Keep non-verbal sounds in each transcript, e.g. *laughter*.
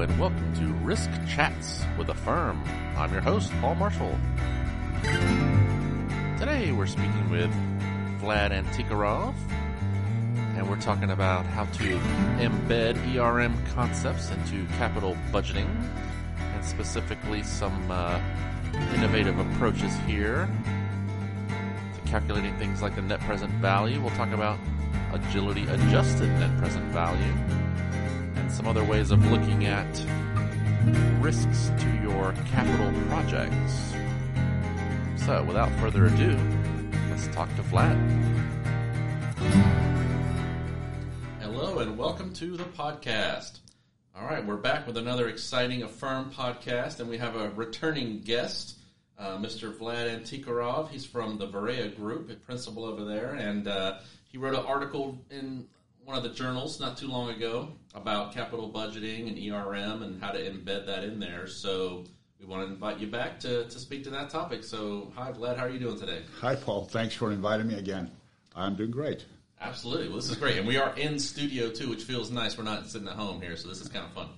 and welcome to Risk Chats with AFIRM. I'm your host, Paul Marshall. Today we're speaking with Vlad Antikarov, and we're talking about how to embed ERM concepts into capital budgeting, and specifically some uh, innovative approaches here to calculating things like the net present value. We'll talk about agility adjusted net present value some other ways of looking at risks to your capital projects. So, without further ado, let's talk to Vlad. Hello, and welcome to the podcast. All right, we're back with another exciting AFIRM podcast, and we have a returning guest, uh, Mr. Vlad Antikarov. He's from the Vareya Group, a principal over there, and uh, he wrote an article in one of the journals not too long ago about capital budgeting and ERM and how to embed that in there. So we want to invite you back to, to speak to that topic. So, hi, Vlad, how are you doing today? Hi, Paul. Thanks for inviting me again. I'm doing great. Absolutely. Well, this is great. And we are in studio too, which feels nice. We're not sitting at home here, so this is kind of fun.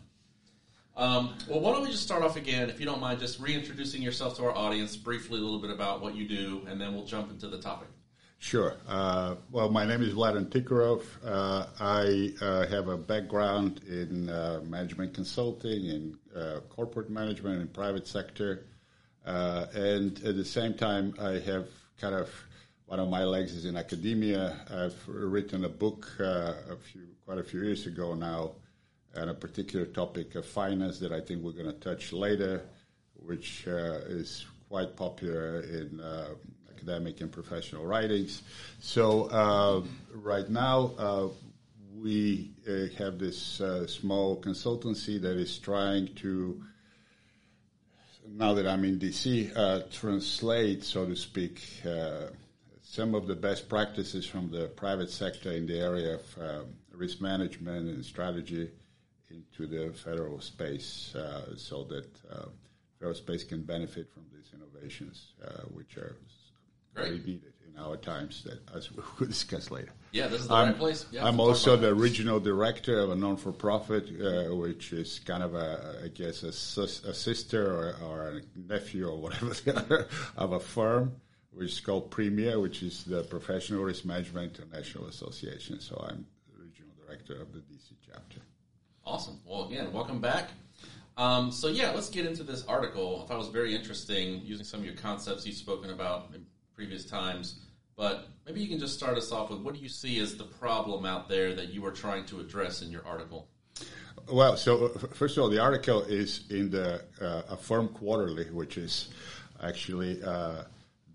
Um, well, why don't we just start off again, if you don't mind, just reintroducing yourself to our audience briefly, a little bit about what you do, and then we'll jump into the topic. Sure. Uh, well, my name is Vlad Antikarov. Uh, I uh, have a background in uh, management consulting, in uh, corporate management, in private sector, uh, and at the same time, I have kind of one of my legs is in academia. I've written a book a few, quite a few years ago now, on a particular topic of finance that I think we're going to touch later, which is quite popular in academic and professional writings. So uh, right now, uh, we uh, have this uh, small consultancy that is trying to, now that I'm in DC, uh, translate, so to speak, uh, some of the best practices from the private sector in the area of risk management and strategy into the federal space so that federal space can benefit from these innovations, which are Great. very needed in our times, that as we'll discuss later. Yeah, this is the I'm, right place. Yeah, I'm also the that. regional director of a non-for-profit, uh, which is kind of a, I guess, a, a sister or, or, a nephew or whatever the other of a firm, which is called PRMIA, which is the Professional Risk Management International Association. So I'm the regional director of the DC chapter. Awesome. Well, again, welcome back. Um, so yeah, let's get into this article. I thought it was very interesting, using some of your concepts you've spoken about previous times. But maybe you can just start us off with what do you see as the problem out there that you are trying to address in your article? Well, so first of all, the article is in the uh, Quarterly, which is actually uh,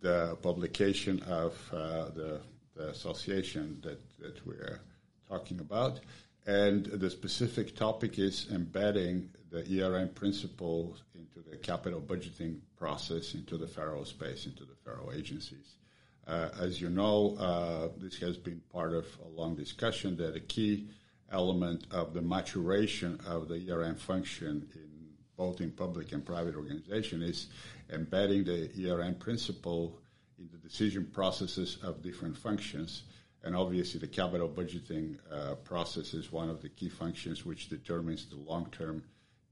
the publication of uh, the, the, association that, that we're talking about. And the specific topic is embedding the ERM principles into the capital budgeting process, into the federal space, into the federal agencies. Uh, as you know, uh, this has been part of a long discussion that a key element of the maturation of the ERM function in both in public and private organization is embedding the ERM principle in the decision processes of different functions. And obviously, the capital budgeting uh, process is one of the key functions which determines the long-term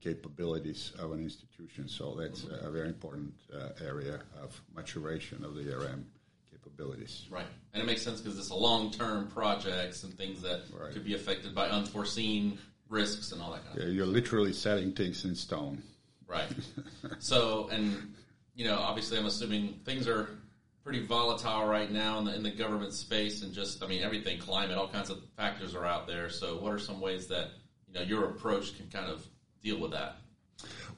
capabilities of an institution. So that's a very important uh, area of maturation of the ERM capabilities. Right, and it makes sense because it's a long-term projects and things that right. could be affected by unforeseen risks and all that kind of. Yeah, you're literally setting things in stone. Right. *laughs* so, and you know, obviously, I'm assuming things are pretty volatile right now in the, in the government space, and just I mean everything, climate, all kinds of factors are out there. So, what are some ways that you know your approach can kind of deal with that?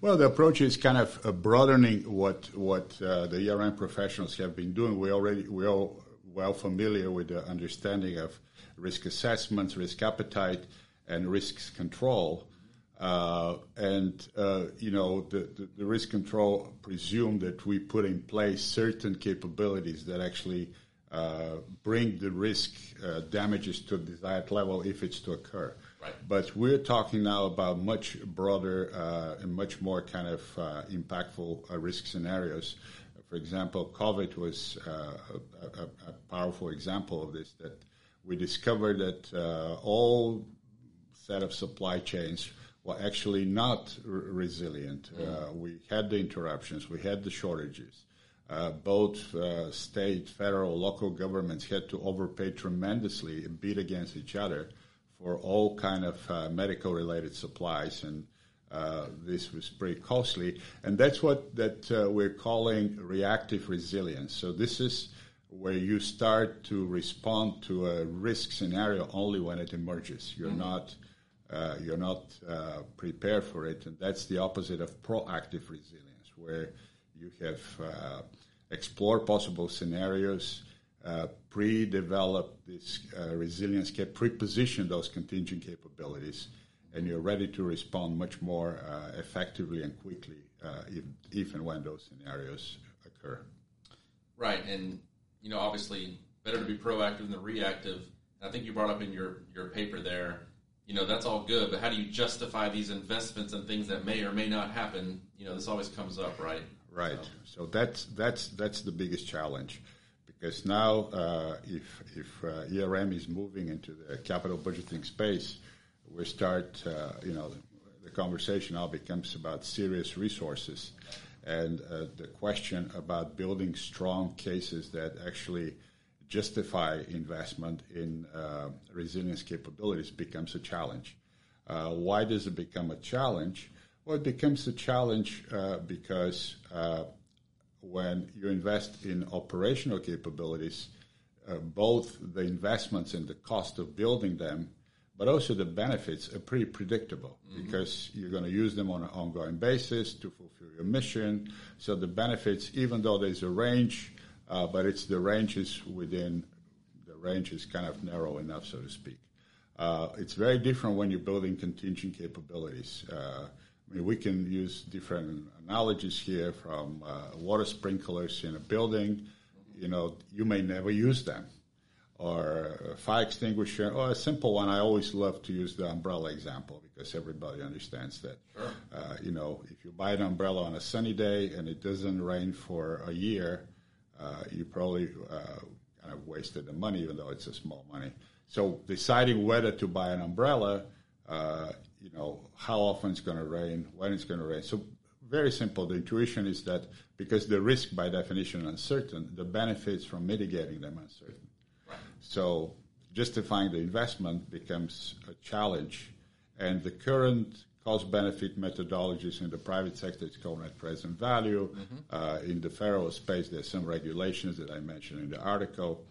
Well, the approach is kind of uh, broadening what what uh, the ERM professionals have been doing. We already we're all well familiar with the understanding of risk assessments, risk appetite, and risk control. Uh, and uh, you know the, the, risk control presume that we put in place certain capabilities that actually uh, bring the risk uh, damages to a desired level if it's to occur. Right. But we're talking now about much broader uh, and much more kind of uh, impactful uh, risk scenarios. For example, COVID was uh, a, a, a, powerful example of this. That we discovered that uh, all set of supply chains were actually not r- resilient. Uh, we had the interruptions, we had the shortages. Uh, both uh, state, federal, local governments had to overpay tremendously and beat against each other for all kind of uh, medical related supplies and uh, this was pretty costly and that's what that uh, we're calling reactive resilience so this is where you start to respond to a risk scenario only when it emerges you're mm-hmm. not uh, you're not uh, prepared for it and that's the opposite of proactive resilience where you have uh, explored possible scenarios uh, pre-develop this uh, resilience cap, pre-position those contingent capabilities, and you're ready to respond much more uh, effectively and quickly if, if and when those scenarios occur. Right, and you know, obviously, better to be proactive than reactive. I think you brought up in your your paper there. You know, that's all good, but how do you justify these investments and things that may or may not happen? You know, this always comes up, right? Right. So, so that's that's that's the biggest challenge because now uh, if, if uh, ERM is moving into the capital budgeting space, we start, uh, you know, the conversation now becomes about serious resources and uh, the question about building strong cases that actually justify investment in uh, resilience capabilities becomes a challenge. Uh, why does it become a challenge? Well, it becomes a challenge because when you invest in operational capabilities, uh, both the investments and the cost of building them, but also the benefits are pretty predictable mm-hmm. because you're going to use them on an ongoing basis to fulfill your mission. So the benefits, even though there's a range, uh, but it's the range is within the range is kind of narrow enough, so to speak. Uh, it's very different when you're building contingent capabilities. Uh, I mean, we can use different analogies here from uh, water sprinklers in a building. You know, you may never use them. Or a fire extinguisher, or a simple one. I always love to use the umbrella example because everybody understands that. Sure. Uh, you know, if you buy an umbrella on a sunny day and it doesn't rain for a year, uh, you probably uh, kind of wasted the money, even though it's a small money. So deciding whether to buy an umbrella uh, you know, how often it's going to rain, when it's going to rain. So very simple. The intuition is that because the risk by definition uncertain, the benefits from mitigating them are uncertain. So justifying the investment becomes a challenge. And the current cost benefit methodologies in the private sector, it's called net present value. Mm-hmm. Uh, in the federal space, there's some regulations that I mentioned in the article,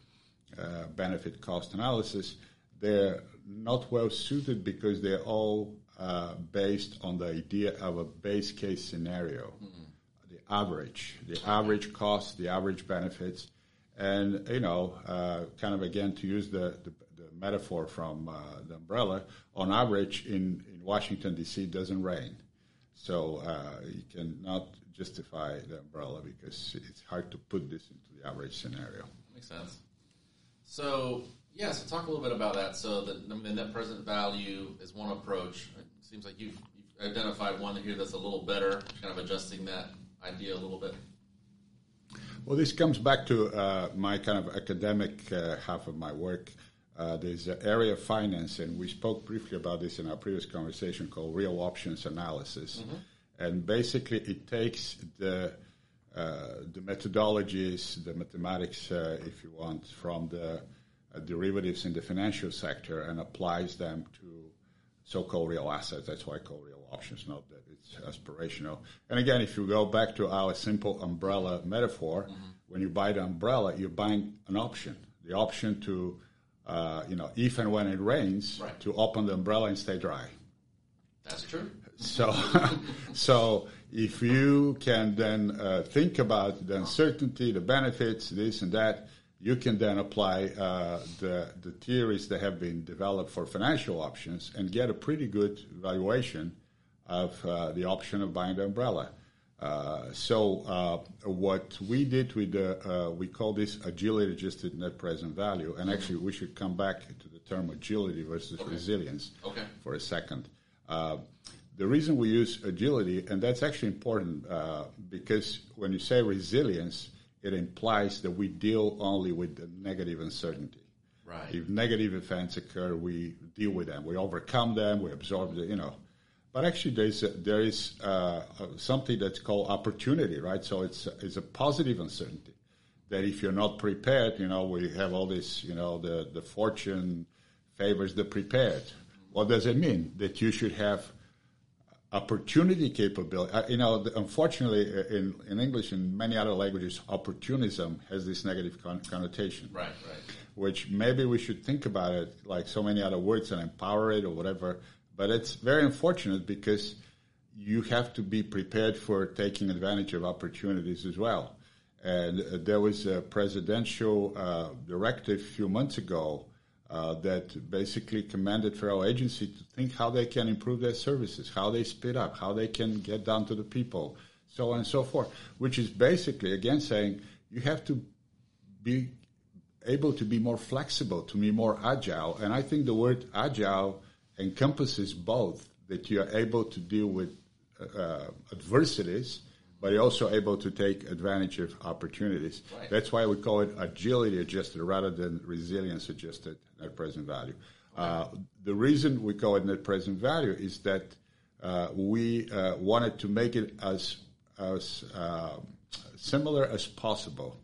uh, benefit cost analysis. They're not well suited because they're all uh, based on the idea of a base case scenario, mm-hmm. the average, the average cost, the average benefits, and you know, uh, kind of again to use the, the, the metaphor from uh, the umbrella, on average in, in Washington D.C. doesn't rain, so uh, you cannot justify the umbrella because it's hard to put this into the average scenario. Makes sense. So yeah, so talk a little bit about that. So the, the net present value is one approach. It seems like you've, you've identified one here that's a little better, kind of adjusting that idea a little bit. Well, this comes back to uh, my kind of academic uh, half of my work. Uh, there's an area of finance, and we spoke briefly about this in our previous conversation called real options analysis. Mm-hmm. And basically, it takes the uh, the methodologies, the mathematics, uh, if you want, from the uh, derivatives in the financial sector and applies them to so-called real assets. That's why I call real options, not that it's aspirational. And again, if you go back to our simple umbrella metaphor, mm-hmm. when you buy the umbrella, you're buying an option. The option to, uh, you know, if and when it rains, right. to open the umbrella and stay dry. That's true. So, *laughs* so if you can then uh, think about the uncertainty, the benefits, this and that, you can then apply uh, the, the theories that have been developed for financial options and get a pretty good valuation of uh, the option of buying the umbrella. Uh, so uh, what we did with the, uh, we call this agility adjusted net present value, and actually we should come back to the term agility versus resilience okay. for a second. Uh, the reason we use agility, and that's actually important because when you say resilience, it implies that we deal only with the negative uncertainty. Right. If negative events occur, we deal with them. We overcome them. We absorb the, you know. But actually, there's a, there is uh, something that's called opportunity, right? So it's it's a positive uncertainty that if you're not prepared, you know, we have all this, you know, the the fortune favors the prepared. What does it mean? That you should have opportunity capability. Uh, you know, unfortunately, uh, in, in English and many other languages, opportunism has this negative con- connotation. Right, right. Which maybe we should think about it like so many other words and empower it or whatever. But it's very unfortunate because you have to be prepared for taking advantage of opportunities as well. And uh, there was a presidential uh, directive a few months ago uh, that basically commanded federal agency to think how they can improve their services, how they speed up, how they can get down to the people, so on and so forth. Which is basically again saying you have to be able to be more flexible, to be more agile. And I think the word agile encompasses both that you are able to deal with uh, adversities but you're also able to take advantage of opportunities. Right. That's why we call it agility adjusted rather than resilience adjusted net present value. Uh, the reason we call it net present value is that uh, we uh, wanted to make it as as uh, similar as possible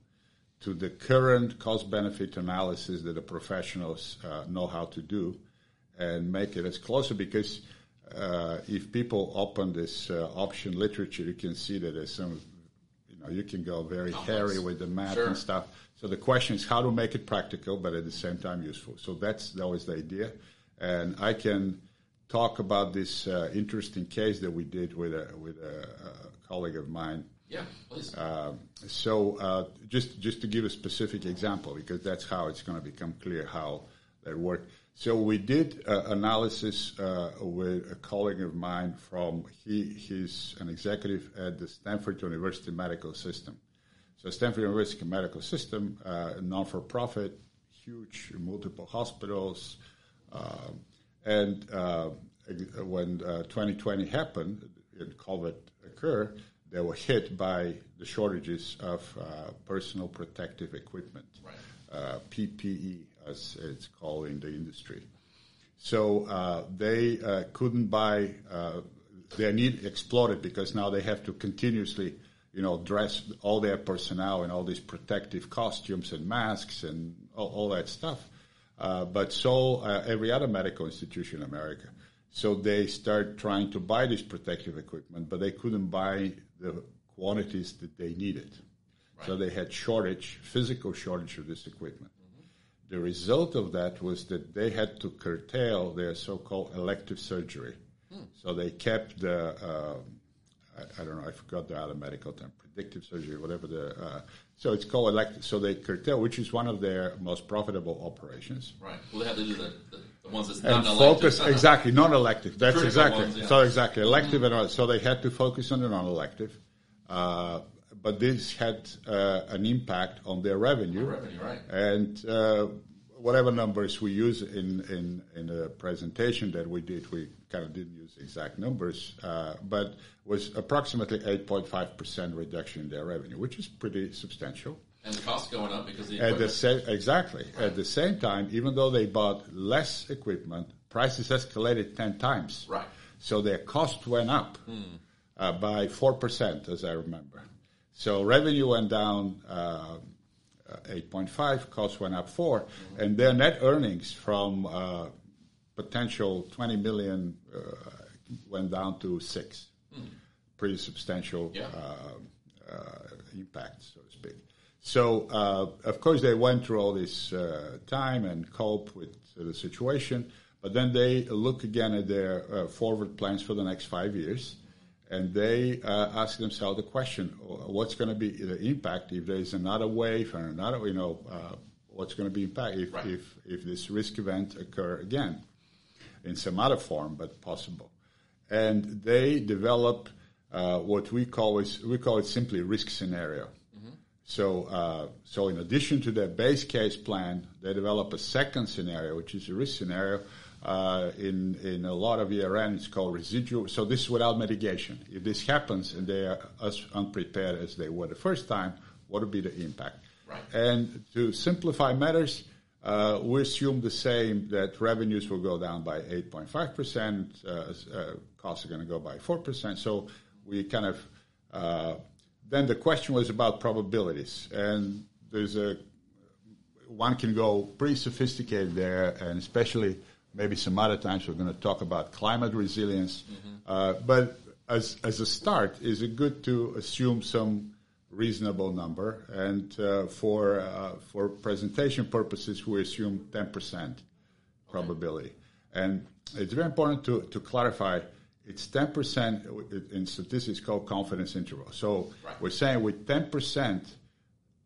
to the current cost benefit analysis that the professionals uh, know how to do, and make it as closer because uh, if people open this uh, option literature, you can see that there's some, you know, you can go very Complex. hairy with the math sure. and stuff. So the question is how to make it practical, but at the same time useful. So that's that was the idea, and I can talk about this uh, interesting case that we did with a with a, a colleague of mine. Yeah, please. Uh, so uh, just just to give a specific example, because that's how it's going to become clear how that worked. So we did uh, analysis uh, with a colleague of mine from he he's an executive at the Stanford University Medical System. So Stanford University Medical System, uh, non for profit, huge, multiple hospitals, uh, and uh, when 2020 uh, happened and COVID occurred, they were hit by the shortages of personal protective equipment, right. PPE as it's called in the industry. So uh, they uh, couldn't buy. Uh, their need exploded because now they have to continuously, you know, dress all their personnel in all these protective costumes and masks and all, all that stuff. Uh, but so uh, every other medical institution in America. So they start trying to buy this protective equipment, but they couldn't buy the quantities that they needed. Right. So they had shortage, physical shortage of this equipment. The result of that was that they had to curtail their so-called elective surgery. Hmm. So they kept the, uh, I, I, don't know, I forgot the other medical term, predictive surgery, whatever the, uh, so it's called elective. So they curtail, which is one of their most profitable operations. Right. Well, they have to do the, the, the ones that's and focus exactly non-elective. That's Critical exactly ones, yeah. so exactly elective mm-hmm. and so they had to focus on the non-elective. Uh, but this had uh, an impact on their revenue. revenue right. And uh, whatever numbers we use in, in, in the presentation that we did, we kind of didn't use exact numbers, uh, but was approximately 8.5% reduction in their revenue, which is pretty substantial. And the cost going up because the at the same exactly right. at the same time, even though they bought less equipment, prices escalated ten times. Right. So their cost went up hmm. uh, by four percent, as I remember. So revenue went down uh, 8.5, costs went up 4, mm-hmm. and their net earnings from uh, potential 20 million uh, went down to 6. Mm. Pretty substantial yeah. Uh, impact, so to speak. So, of course, they went through all this time and cope with the situation, but then they look again at their forward plans for the next five years and they uh, ask themselves the question: What's going to be the impact if there is another wave and another? You know, uh, what's going to be impact if, right. if if this risk event occur again in some other form, but possible? And they develop uh, what we call is we call it simply risk scenario. Mm-hmm. So, uh, so in addition to their base case plan, they develop a second scenario, which is a risk scenario uh, in in a lot of ERN, it's called residual. So this is without mitigation. If this happens and they are as unprepared as they were the first time, what would be the impact? Right. And to simplify matters, uh, we assume the same that revenues will go down by 8.5%, uh, uh, costs are going to go by 4%. So we kind of uh, then the question was about probabilities, and there's a one can go pretty sophisticated there, and especially maybe some other times we're going to talk about climate resilience. Mm-hmm. Uh, but as as a start, is it good to assume some reasonable number? And uh, for uh, for presentation purposes, we assume 10% probability. Okay. And it's very important to, to clarify it's 10% in statistics called confidence interval. So right. we're saying with 10%,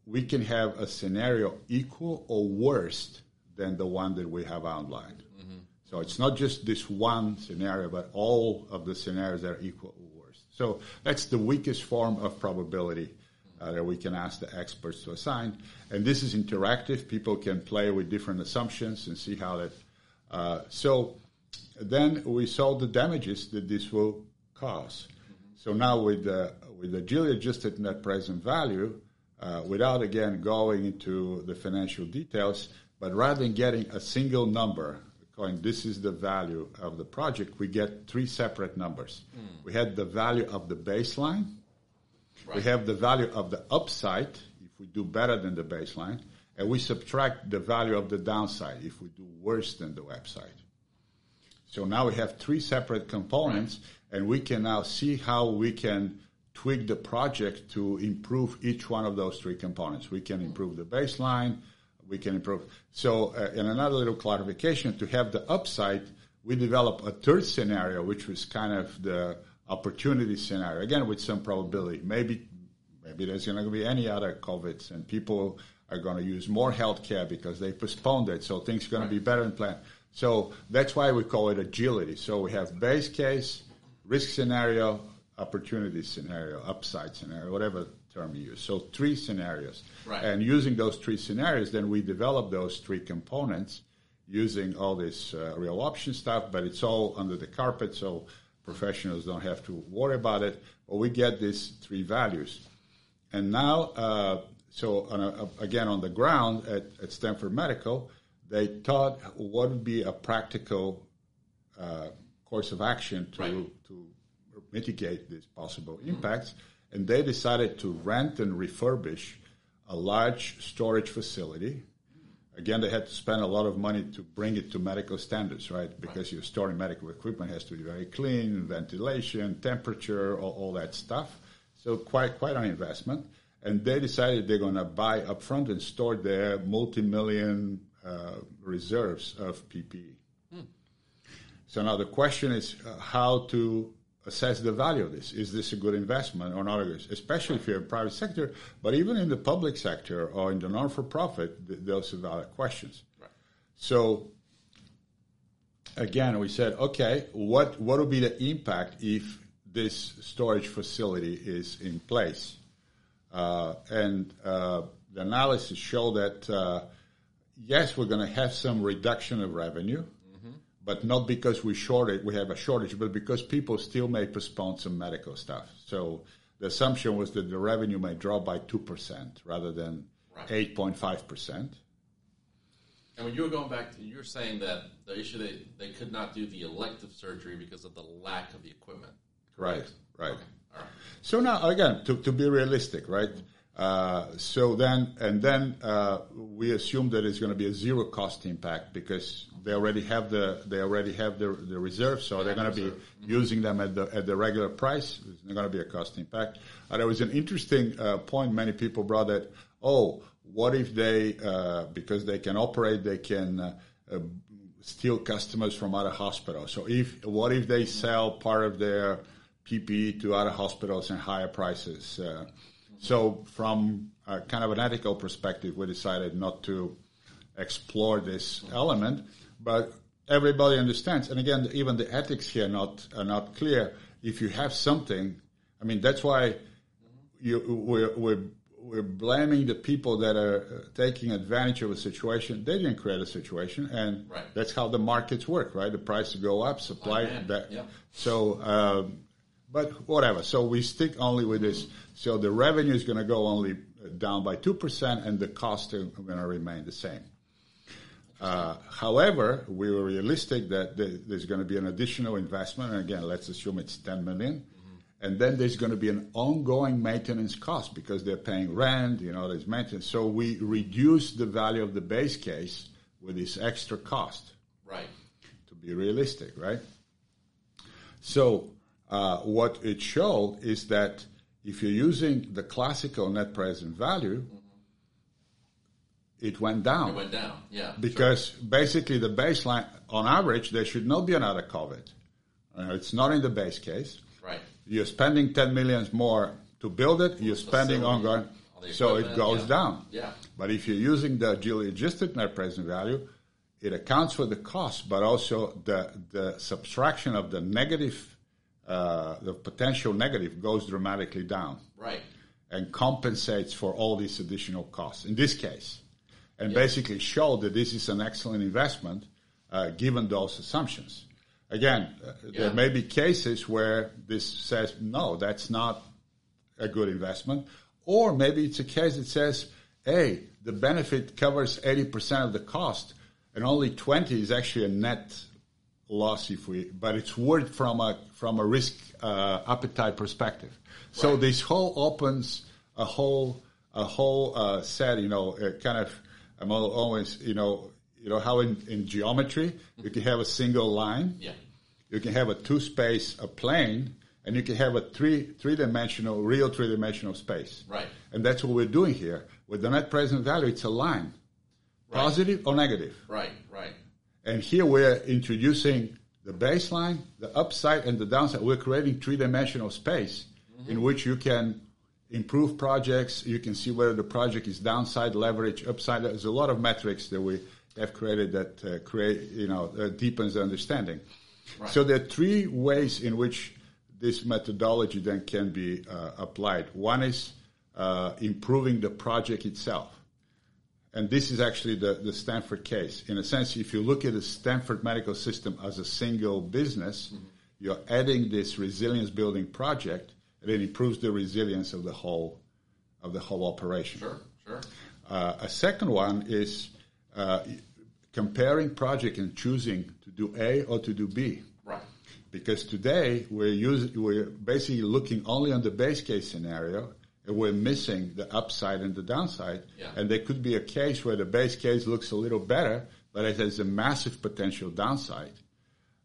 we can have a scenario equal or worse than the one that we have outlined. Mm-hmm. So it's not just this one scenario, but all of the scenarios that are equal or worse. So that's the weakest form of probability uh, that we can ask the experts to assign. And this is interactive. People can play with different assumptions and see how that. Uh, so then we saw the damages that this will cause. Mm-hmm. So now with the with the adjusted net present value, uh, without again going into the financial details, but rather than getting a single number, going this is the value of the project, we get three separate numbers. Mm. We had the value of the baseline, right. we have the value of the upside if we do better than the baseline, and we subtract the value of the downside if we do worse than the website. So now we have three separate components, right. and we can now see how we can tweak the project to improve each one of those three components. We can improve the baseline. We can improve. So, uh, in another little clarification, to have the upside, we develop a third scenario, which was kind of the opportunity scenario. Again, with some probability. Maybe, maybe there's going to be any other COVIDs, and people are going to use more healthcare because they postponed it. So things are going to be better than planned. So that's why we call it agility. So we have base case, risk scenario, opportunity scenario, upside scenario, whatever term you use. So three scenarios. Right. And using those three scenarios, then we develop those three components using all this uh, real option stuff, but it's all under the carpet, so professionals don't have to worry about it. But we get these three values. And now, uh, so on a, again, on the ground at, at, Stanford Medical, they thought what would be a practical uh, course of action to, right. to mitigate these possible impacts. And they decided to rent and refurbish a large storage facility. Again, they had to spend a lot of money to bring it to medical standards, right? Because right. you're storing medical equipment has to be very clean, ventilation, temperature, all, all that stuff. So quite quite an investment. And they decided they're going to buy upfront and store their multi-million uh, reserves of PPE. Hmm. So now the question is uh, how to assess the value of this. Is this a good investment or not? Especially if you're in private sector, but even in the public sector or in the non-for-profit, th- those are valid questions. Right. So again, we said, okay, what what would be the impact if this storage facility is in place? Uh, and uh, the analysis showed that uh, yes, we're going to have some reduction of revenue but not because we shorted, we have a shortage, but because people still may postpone some medical stuff. So the assumption was that the revenue may drop by 2% rather than right. 8.5%. And when you were going back to, you were saying that the issue they, they could not do the elective surgery because of the lack of the equipment. Correct? Right, right. Okay. Right. So now, again, to, to be realistic, right? Uh, so then, and then uh, we assume that it's going to be a zero cost impact because they already have the they already have the the reserves, so they're going to be mm-hmm. using them at the at the regular price. There's not going to be a cost impact. And there was an interesting uh, point. Many people brought that. Oh, what if they uh, because they can operate, they can uh, steal customers from other hospitals. So if what if they sell part of their PPE to other hospitals and higher prices? So from kind of an ethical perspective, we decided not to explore this element, but everybody understands. And again, even the ethics here not are not clear. If you have something, I mean, that's why you, we're, we're, we're blaming the people that are taking advantage of a situation. They didn't create a situation, and right. that's how the markets work, right? The prices go up, supply. That, yeah. So, um, but whatever. So we stick only with this. So the revenue is going to go only down by 2% and the costs are going to remain the same. Uh, however, we were realistic that there's going to be an additional investment, and again, let's assume it's 10 million. Mm-hmm. And then there's going to be an ongoing maintenance cost because they're paying rent, you know, there's maintenance. So we reduce the value of the base case with this extra cost. Right. To be realistic, right? So uh, what it showed is that if you're using the classical net present value, it went down. It went down, yeah. Because sure. basically the baseline, on average, there should not be another COVID. Uh, it's not in the base case. Right. You're spending 10 millions more to build it. You're spending ongoing. So it goes yeah. down. Yeah. But if you're using the adjusted net present value, it accounts for the cost, but also the, the subtraction of the negative uh, the potential negative goes dramatically down. Right. And compensates for all these additional costs in this case. And yeah. basically show that this is an excellent investment uh, given those assumptions. Again, uh, yeah. there may be cases where this says, no, that's not a good investment. Or maybe it's a case that says, hey, the benefit covers 80% of the cost and only 20 is actually a net loss if we, but it's worth from a from a risk uh, appetite perspective. Right. So this whole opens a whole a whole uh, set. You know, kind of. I'm always you know you know how in, in geometry you can have a single line. Yeah. You can have a two space a plane, and you can have a three three dimensional real three dimensional space. Right. And that's what we're doing here with the net present value. It's a line, right. positive or negative. Right. Right. And here we're introducing the baseline, the upside, and the downside. We're creating three-dimensional space mm-hmm. in which you can improve projects. You can see whether the project is downside, leverage, upside. There's a lot of metrics that we have created that uh, create, you know, uh, deepens the understanding. Right. So there are three ways in which this methodology then can be uh, applied. One is uh, improving the project itself and this is actually the, the Stanford case. In a sense, if you look at the Stanford medical system as a single business, mm-hmm. you're adding this resilience building project, and it improves the resilience of the whole of the whole operation. Sure, sure. Uh, a second one is uh, comparing project and choosing to do A or to do B. Right. Because today we're using, we're basically looking only on the base case scenario we're missing the upside and the downside. Yeah. And there could be a case where the base case looks a little better, but it has a massive potential downside.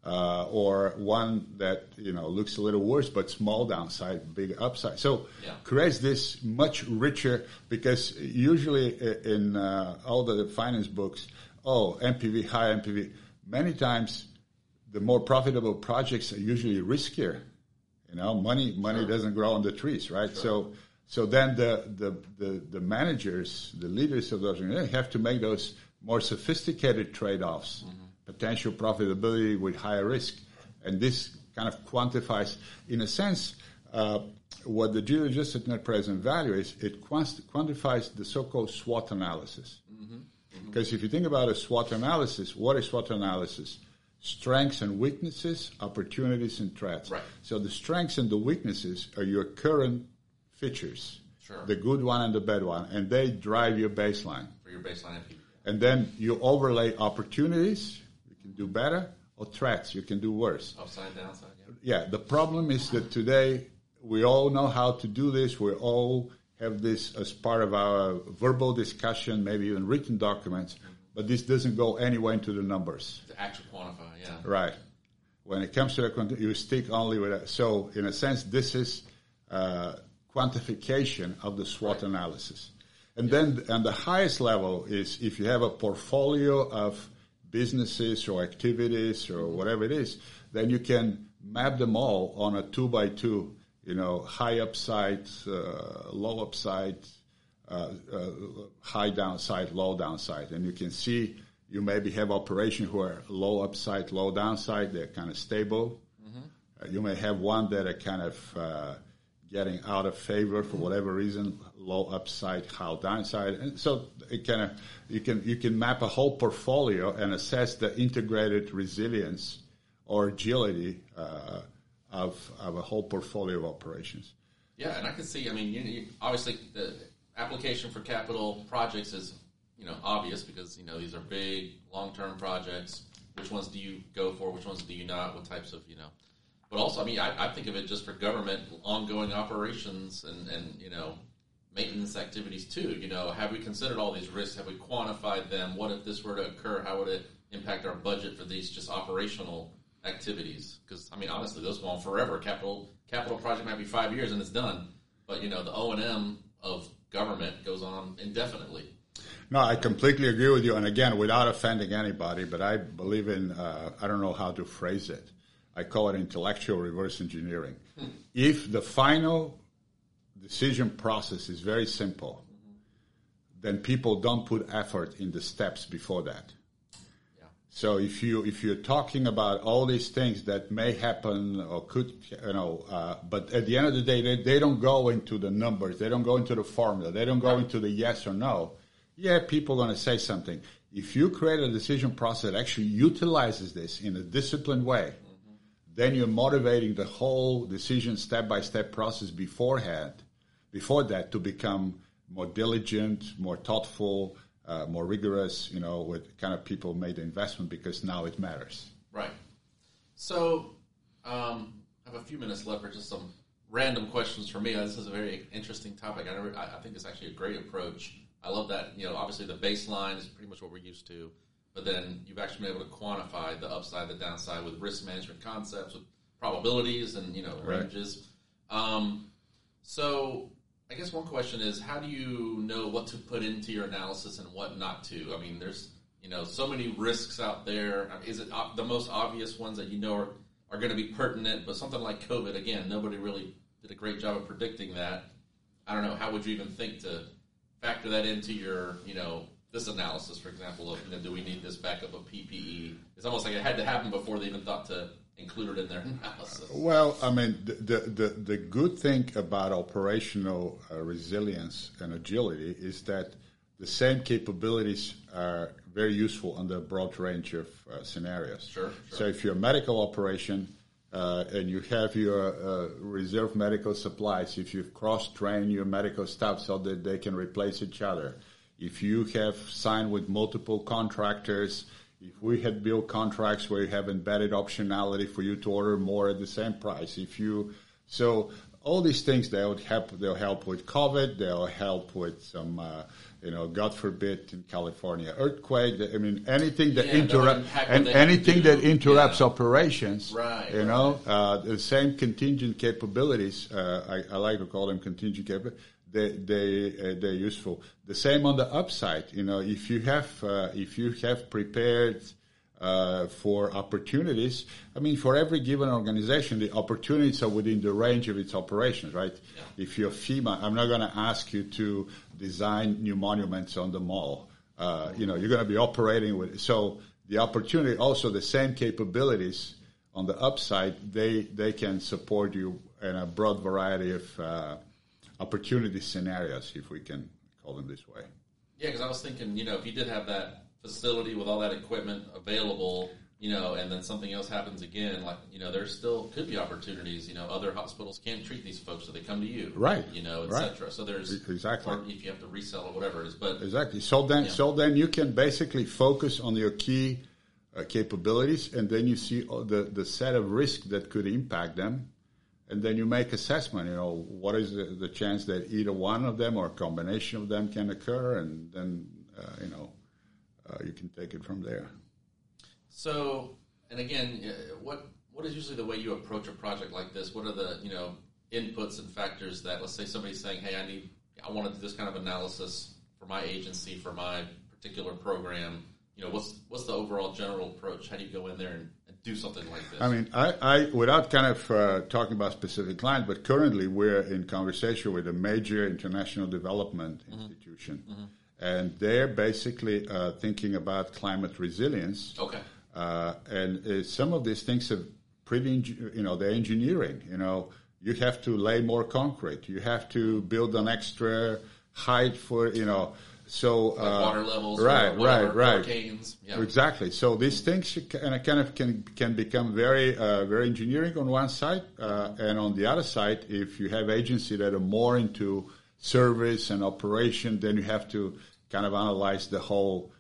Uh, or one that you know looks a little worse but small downside, big upside. So yeah. creates this much richer because usually in uh, all the finance books, oh NPV high NPV. Many times, the more profitable projects are usually riskier. You know, money money sure. doesn't grow on the trees, right? Sure. So so then the, the, the, the managers, the leaders of those organizations have to make those more sophisticated trade-offs, mm-hmm. potential profitability with higher risk. And this kind of quantifies, in a sense, uh, what the adjusted net present value is, it quantifies the so-called SWOT analysis. Mm-hmm. Mm-hmm. Because if you think about a SWOT analysis, what is SWOT analysis? Strengths and weaknesses, opportunities and threats. Right. So the strengths and the weaknesses are your current features. Sure. The good one and the bad one. And they drive your baseline. For your baseline NPV. And then you overlay opportunities, you can do better, or threats, you can do worse. Upside, downside, yeah. Yeah, the problem is that today we all know how to do this. We all have this as part of our verbal discussion, maybe even written documents, mm-hmm. but this doesn't go anywhere into the numbers. To actually quantify, yeah. Right. When it comes to the, you stick only with it. So, in a sense, this is uh, quantification of the SWOT analysis. And then, and the highest level is if you have a portfolio of businesses or activities or whatever it is, then you can map them all on a two by two, you know, high upside, uh, low upside, uh, uh, high downside, low downside. And you can see you maybe have operations who are low upside, low downside. They're kind of stable. Mm-hmm. you may have one that are kind of, uh, getting out of favor for whatever reason, low upside, high downside. And so it kind of you can you can map a whole portfolio and assess the integrated resilience or agility uh, of of a whole portfolio of operations. Yeah, and I can see. I mean, you, you, obviously the application for capital projects is you know obvious because you know these are big long term projects. Which ones do you go for? Which ones do you not? What types of you know? But also, I mean, I, I think of it just for government ongoing operations and and you know maintenance activities too. You know, have we considered all these risks? Have we quantified them? What if this were to occur? How would it impact our budget for these just operational activities? Because I mean, honestly, those go on forever. Capital capital project might be five years and it's done, but you know, the O and M of government goes on indefinitely. No, I completely agree with you. And again, without offending anybody, but I believe in, uh, I don't know how to phrase it. I call it intellectual reverse engineering. If the final decision process is very simple, then people don't put effort in the steps before that. So if you if you're talking about all these things that may happen or could you know, uh, but at the end of the day, they, they don't go into the numbers, they don't go into the formula, they don't go into the yes or no. Yeah, people are going to say something. If you create a decision process that actually utilizes this in a disciplined way. Then you're motivating the whole decision step by step process beforehand, before that to become more diligent, more thoughtful, uh, more rigorous, you know, with kind of people made the investment because now it matters. Right. So um, I have a few minutes left for just some random questions for me. This is a very interesting topic. I, never, I think it's actually a great approach. I love that. You know, obviously the baseline is pretty much what we're used to, but then you've actually been able to quantify the upside, the downside with risk management concepts, with probabilities, and you know ranges. Right. Um, so I guess one question is how do you know what to put into your analysis and what not to? I mean, there's you know so many risks out there. Is it the most obvious ones that you know are, are going to be pertinent? But something like COVID, again, nobody really did a great job of predicting that. I don't know. How would you even think to factor that into your you know this analysis, for example, of you know, do we need this backup of PPE? It's almost like it had to happen before they even thought to include it in their analysis? Well, I mean, the, the, the good thing about operational uh, resilience and agility is that the same capabilities are very useful under a broad range of uh, scenarios. Sure, sure, So if you're a medical operation uh, and you have your uh, reserve medical supplies, if you've cross-trained your medical staff so that they can replace each other, if you have signed with multiple contractors – if we had built contracts where you have embedded optionality for you to order more at the same price, if you so all these things they'll help. They'll help with COVID. They'll help with some, uh, you know, God forbid in California earthquake. I mean, anything that yeah, interrupt and anything that interrupts yeah. operations. Right. You know, uh, the same contingent capabilities. Uh, I, I, like to call them contingent capabilities they they uh, they're useful. The same on the upside. You know, if you have uh, if you have prepared uh, for opportunities, I mean, for every given organization, the opportunities are within the range of its operations, right? Yeah. If you're FEMA, I'm not going to ask you to design new monuments on the mall. Uh, you know, you're going to be operating with so the opportunity also the same capabilities on the upside they they can support you in a broad variety of uh, opportunity scenarios, if we can call them this way. Yeah, because I was thinking, you know, if you did have that facility with all that equipment available, you know, and then something else happens again, like, you know, there still could be opportunities. You know, other hospitals can't treat these folks, so they come to you, right? You know, etc. Right. So there's exactly if you have to resell or whatever it is, but exactly. So then, yeah. so then you can basically focus on your key uh, capabilities, and then you see the the set of risks that could impact them, and then you make assessment. You know, what is the, the, chance that either one of them or a combination of them can occur, and then uh, you know uh, you can take it from there. So, and again, uh, what what is usually the way you approach a project like this? What are the you know inputs and factors that let's say somebody's saying, "Hey, I need, I want to do this kind of analysis for my agency for my particular program." You know, what's what's the overall general approach? How do you go in there and do something like this? I mean, I, I without kind of uh, talking about specific clients, but currently we're in conversation with a major international development mm-hmm. institution, mm-hmm. and they're basically uh, thinking about climate resilience. Okay. Uh, and uh, some of these things are pretty, you know, they're engineering. You know, you have to lay more concrete. You have to build an extra height for, you know, so like uh, water levels, right, right, right, hurricanes, yeah. exactly. So these things of, kind of can can become very uh, very engineering on one side, uh, and on the other side, if you have agency that are more into service and operation, then you have to kind of analyze the whole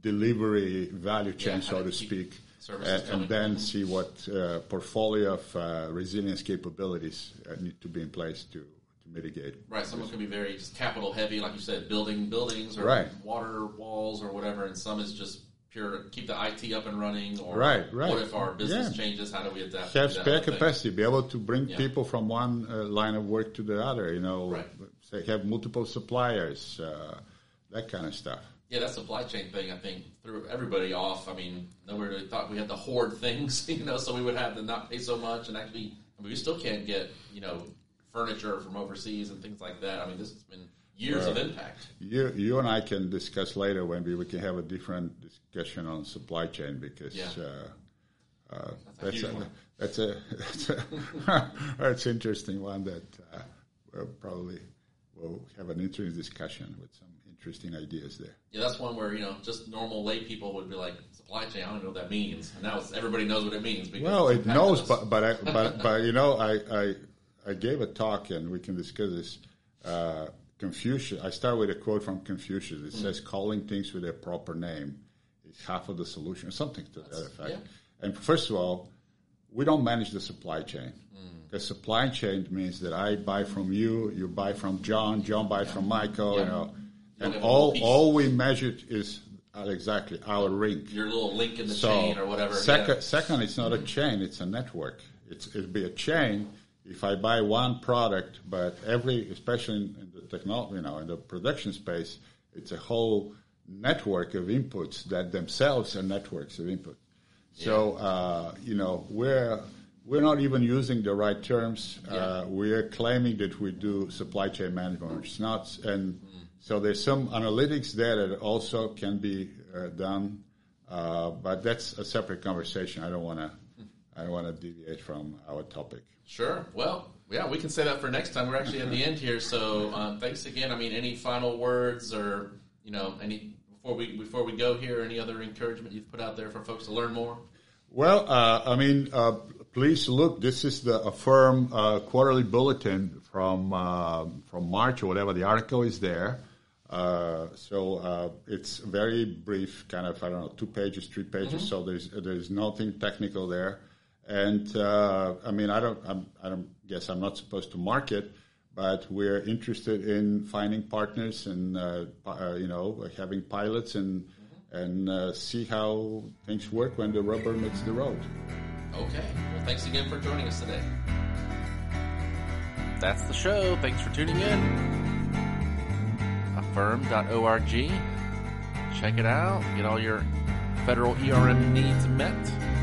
delivery value chain, Yeah, so to speak, and, then see what uh, portfolio of uh, resilience capabilities uh, need to be in place to mitigate. Right, some can be very just capital heavy, like you said, building buildings or Right. water walls or whatever, and some is just pure keep the IT up and running. Or Right, right. What if our business Yeah. changes? How do we adapt? have to spare thing? capacity, be able to bring Yeah. people from one uh, line of work to the other. You know, Right. say have multiple suppliers, uh, that kind of stuff. Yeah, that supply chain thing, I think, threw everybody off. I mean, nobody really thought we had to hoard *laughs* things, you know, so we would have to not pay so much. And actually, I mean, we still can't get, you know, furniture from overseas and things like that. I mean, this has been years of impact. You, you and I can discuss later when we, we can have a different discussion on supply chain because Yeah. uh, uh, That's a that's, a, *laughs* that's a that's a *laughs* that's interesting one that uh, we'll probably will have an interesting discussion with some interesting ideas there. Yeah, that's one where, you know, just normal lay people would be like, supply chain, I don't know what that means. And now everybody knows what it means. Because Well, it knows, but but I, but but you know, I, I I gave a talk, and we can discuss this. Uh, Confucius. I start with a quote from Confucius. It says, "Calling things with their proper name is half of the solution," or something to that effect. yeah. And first of all, we don't manage the supply chain. Mm. Because supply chain means that I buy from you, you buy from John, John buys from Michael, you know, and all all we measure is uh, exactly our rink. Your little link in the So chain or whatever. Second, yeah. second, it's not a chain; it's a network. It's it'd be a chain if I buy one product, but every, especially in, the technology, you know, in the production space, it's a whole network of inputs that themselves are networks of input. So uh, you know, we're we're not even using the right terms. Uh, we're claiming that we do supply chain management, which is not, and so there's some analytics there that also can be uh, done. Uh, but that's a separate conversation. I don't want to. I don't want to deviate from our topic. Sure. Well, yeah, we can say that for next time. We're actually at the end here, so um, thanks again. I mean, any final words or you know, any before we before we go here, any other encouragement you've put out there for folks to learn more? Well, uh, I mean, uh, please look. This is the AFIRM uh, quarterly bulletin from uh, from March or whatever. The article is there. Uh, so uh, it's very brief, kind of I don't know, two pages, three pages. So there's there's nothing technical there, and uh, I mean I don't I'm, I don't guess I'm not supposed to market, but we're interested in finding partners and uh, uh, you know having pilots and and uh, see how things work when the rubber meets the road. Okay. Well, thanks again for joining us today. That's the show. Thanks for tuning in. AFIRM.org. Check it out. Get all your federal ERM needs met.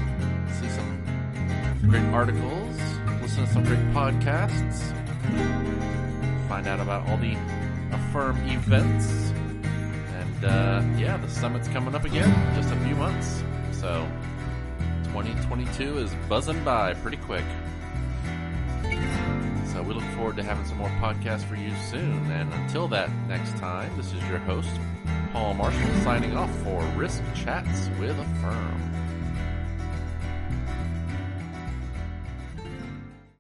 Great articles. Listen to some great podcasts. Find out about all the AFIRM events. And uh, yeah, the summit's coming up again in just a few months. So 2022 is buzzing by pretty quick. So we look forward to having some more podcasts for you soon. And until that next time, this is your host, Paul Marshall, signing off for Risk Chats with a Firm.